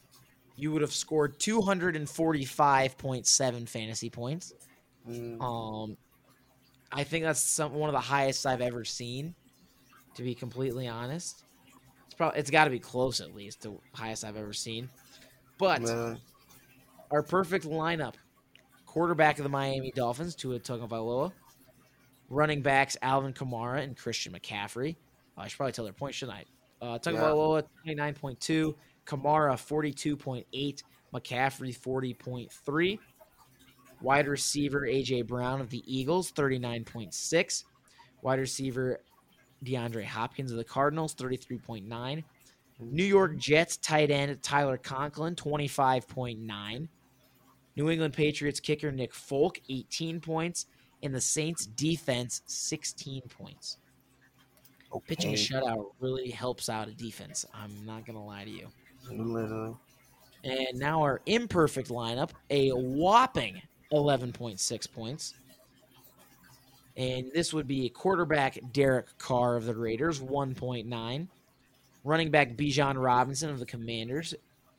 you would have scored 245.7 fantasy points. Mm. Um, I think that's some, one of the highest I've ever seen. To be completely honest, it's probably it's got to be close at least to the highest I've ever seen. But Man. our perfect lineup: quarterback of the Miami Dolphins, Tua Tagovailoa, running backs Alvin Kamara and Christian McCaffrey. I should probably tell their points, shouldn't I? Uh, Tagovailoa twenty nine point two, Kamara forty two point eight, McCaffrey forty point three. Wide receiver AJ Brown of the Eagles thirty nine point six. Wide receiver DeAndre Hopkins of the Cardinals thirty three point nine. New York Jets tight end Tyler Conklin, 25.9. New England Patriots kicker Nick Folk, 18 points. And the Saints defense, 16 points. Pitching a shutout really helps out a defense. I'm not going to lie to you. Literally. And now our imperfect lineup, a whopping 11.6 points. And this would be quarterback Derek Carr of the Raiders, 1.9. Running back Bijan Robinson of the Commanders.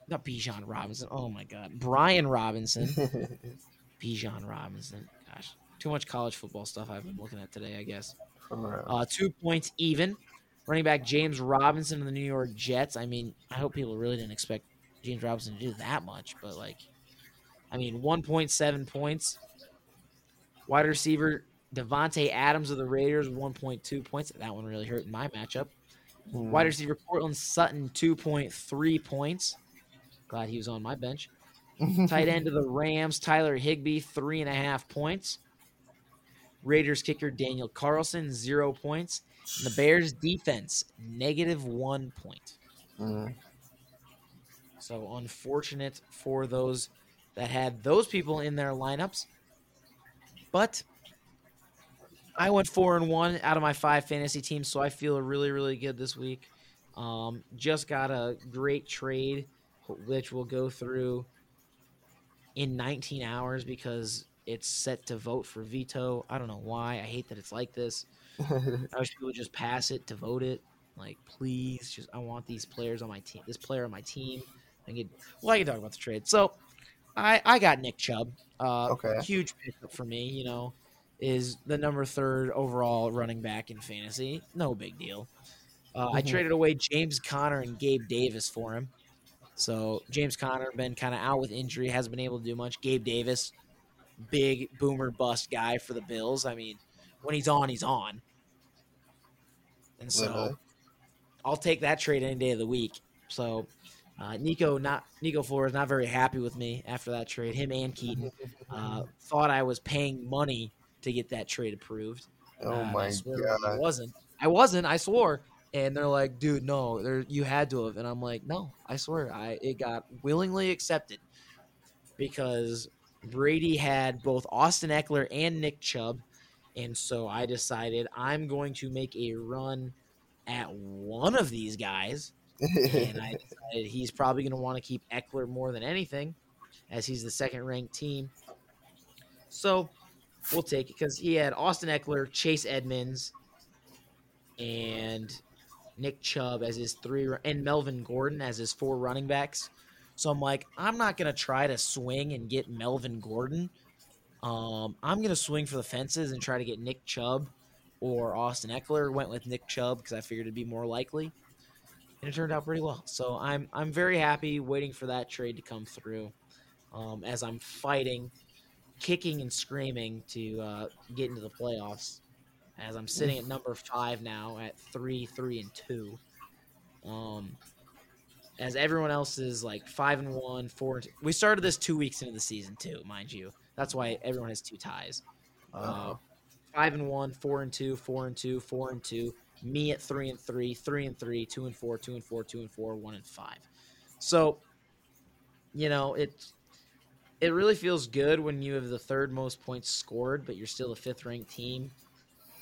Not Bijan Robinson. Oh my God. Brian Robinson. Bijan Robinson. Gosh. Too much college football stuff I've been looking at today, I guess. Uh, two points even. Running back James Robinson of the New York Jets. I mean, I hope people really didn't expect James Robinson to do that much, but like, I mean, 1.7 points. Wide receiver Davante Adams of the Raiders, 1.2 points. That one really hurt in my matchup. Mm. Wide receiver Courtland Sutton, 2.3 points. Glad he was on my bench. Tight end of the Rams, Tyler Higbee, three and a half points. Raiders kicker Daniel Carlson, zero points. And the Bears defense, negative one point. Mm. So unfortunate for those that had those people in their lineups. But I went four and one out of my five fantasy teams, so I feel really, really good this week. Um, just got a great trade, which we'll go through in 19 hours because it's set to vote for veto. I don't know why. I hate that it's like this. I wish people would just pass it to vote it. Like, please, just I want these players on my team. This player on my team. I get well. I can talk about the trade. So, I I got Nick Chubb. Uh, Okay. Huge pickup for me. You know, is the number third overall running back in fantasy. No big deal. Uh, I Mhm. traded away James Conner and Gabe Davis for him. So James Conner been kind of out with injury, hasn't been able to do much. Gabe Davis, big boomer bust guy for the Bills. I mean, when he's on, he's on. And so Literally. I'll take that trade any day of the week. So uh, Nico not Nico Flores not very happy with me after that trade. Him and Keaton uh, thought I was paying money to get that trade approved. oh Uh, my swear I wasn't. I wasn't. I swore. And they're like, dude, no, there you had to have. And I'm like, no, I swear, I it got willingly accepted because Brady had both Austin Ekeler and Nick Chubb, and so I decided I'm going to make a run at one of these guys, and I decided he's probably going to want to keep Ekeler more than anything, as he's the second ranked team. So we'll take it because he had Austin Ekeler, Chase Edmonds, and Nick Chubb as his three, and Melvin Gordon as his four running backs. So I'm like, I'm not gonna try to swing and get Melvin Gordon. Um, I'm gonna swing for the fences and try to get Nick Chubb or Austin Ekeler. Went with Nick Chubb because I figured it'd be more likely, and it turned out pretty well. So I'm I'm very happy waiting for that trade to come through. Um, as I'm fighting, kicking and screaming to uh, get into the playoffs. As I'm sitting at number five now at three, three, and two. Um, as everyone else is like five and one, four. And two. We started this two weeks into the season too, mind you. That's why everyone has two ties. Uh, Uh-oh. five and one, four and two, four and two, four and two. Me at three and three, three and three, two and four, two and four, two and four, one and five. So, you know, it it really feels good when you have the third most points scored, but you're still a fifth ranked team.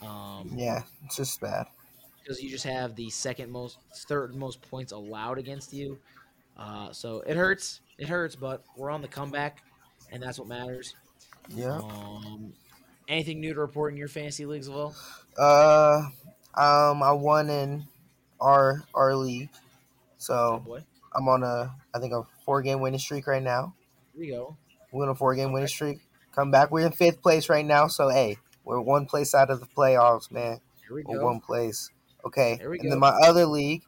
Um, yeah, it's just bad. Because you just have the second most, third most points allowed against you. Uh, so it hurts. It hurts, but we're on the comeback, and that's what matters. Yeah. Um, anything new to report in your fantasy leagues, Will? Uh, um, I won in our our league, Oh so boy, I'm on a I think a four game winning streak right now. here we go. We're on a four game winning streak. Come back. We're in fifth place right now, so hey, we're one place out of the playoffs, man. Here we We're go. one place. Okay. There we and go. then my other league,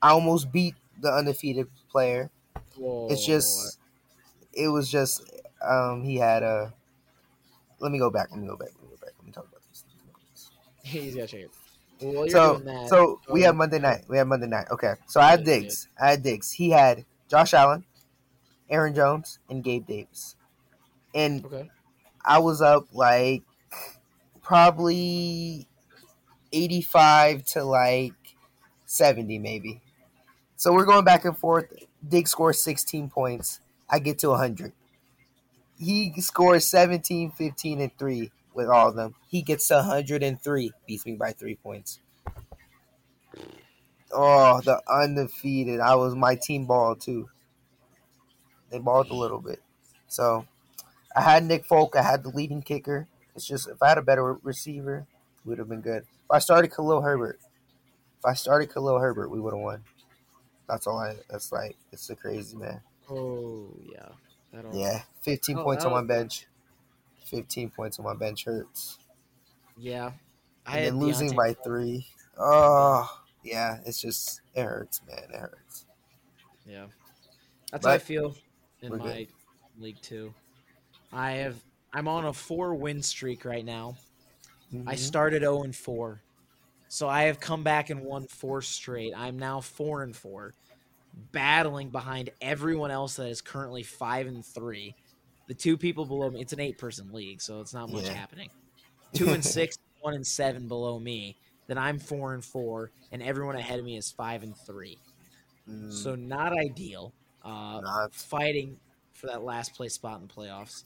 I almost beat the undefeated player. Whoa. It's just, it was just, um, he had a. Let me go back. Let me go back. Let me go back. Let me talk about this. he's got check. Well, So, that, so we have Monday night. We have Monday night. Okay. So I had Diggs. I had Diggs. He had Josh Allen, Aaron Jones, and Gabe Davis. And Okay. I was up like probably 85 to like 70 maybe. So we're going back and forth. Dig scores 16 points. I get to 100. He scores 17, 15, and 3 with all of them. He gets 103. Beats me by 3 points. Oh, the undefeated. I was my team ball too. They balled a little bit. So I had Nick Folk. I had the leading kicker. It's just if I had a better receiver, would have been good. If I started Khalil Herbert, if I started Khalil Herbert, we would have won. That's all I. That's like it's a crazy man. Oh yeah. Yeah, fifteen Oh, points on my bench. Fifteen points on my bench hurts. Yeah. I And then losing Deontay by three. Oh, yeah. It's just it hurts, man. It hurts. Yeah. That's how I feel in my league too. I have I'm on a four win streak right now. I Mhm. started 0 and 4. So I have come back and won four straight. I'm now 4 and 4, battling behind everyone else that is currently 5 and 3. The two people below me, it's an 8 person league, so it's not much Yeah. happening. 2 and 6, 1 and 7 below me. Then I'm 4 and 4 and everyone ahead of me is 5 and 3. Mm, So not ideal. Uh not fighting for that last place spot in the playoffs.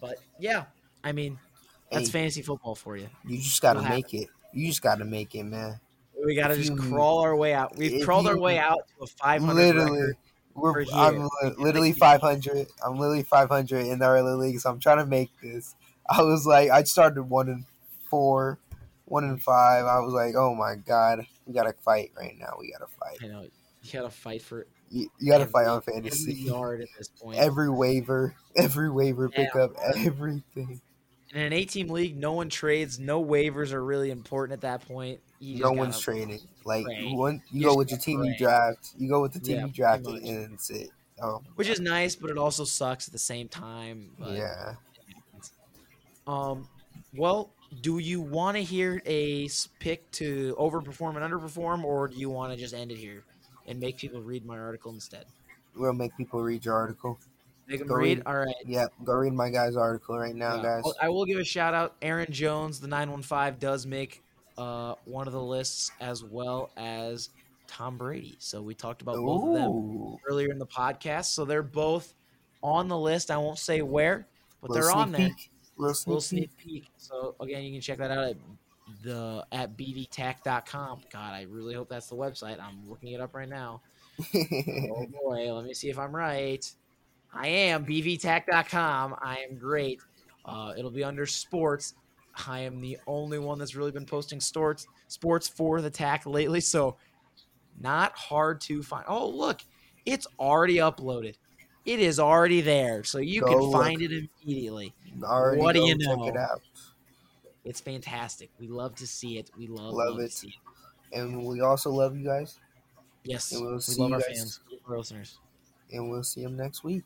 But yeah, I mean, that's Hey. fantasy football for you. you just got to What make it. You just got to make it, man. We got to just you- crawl our way out. We've if crawled our way out to a 500 Literally, record. we're for I'm literally 500. I'm literally 500 in the early league, so I'm trying to make this. I was like, I started one and four, one and five. I was like, oh my god, we gotta fight right now. We gotta fight. I know you got to fight for You, you gotta every- fight on every fantasy. yard at this point. Every waiver, every waiver Yeah. pickup, everything. In an 18 league, no one trades. No waivers are really important at that point. You No one's trading. Like pray. you, want, you You go with your team you draft. You go with the team Yeah, you drafted, and that's it. Oh, Which is nice, but it also sucks at the same time. But yeah. Um, well, do you want to hear a pick to overperform and underperform, or do you want to just end it here and make people read my article instead? We'll make people read your article. Make them Go read. read. All right. Yep, go read my guy's article right now, Yeah. guys. I will give a shout out. Aaron Jones, the 915, does make uh, one of the lists as well as Tom Brady. So we talked about both of them earlier in the podcast. So they're both on the list. I won't say where, but Little they're on there. peek. Little sneak, little sneak peek. So again, you can check that out at the at bvtac.com. God, I really hope that's the website. I'm looking it up right now. Oh boy, let me see if I'm right. I am bvtac.com. I am great. Uh, it'll be under sports. I am the only one that's really been posting sports sports for the tac lately, so not hard to find. Oh, look, it's already uploaded. It is already there, so you Go can look. find it immediately. Already What do you check know? it out. It's fantastic. We love to see it. We love, Love love, it. to see it. And we also love you guys. Yes, And we'll we love our guys. fans, our listeners. And we'll see them next week.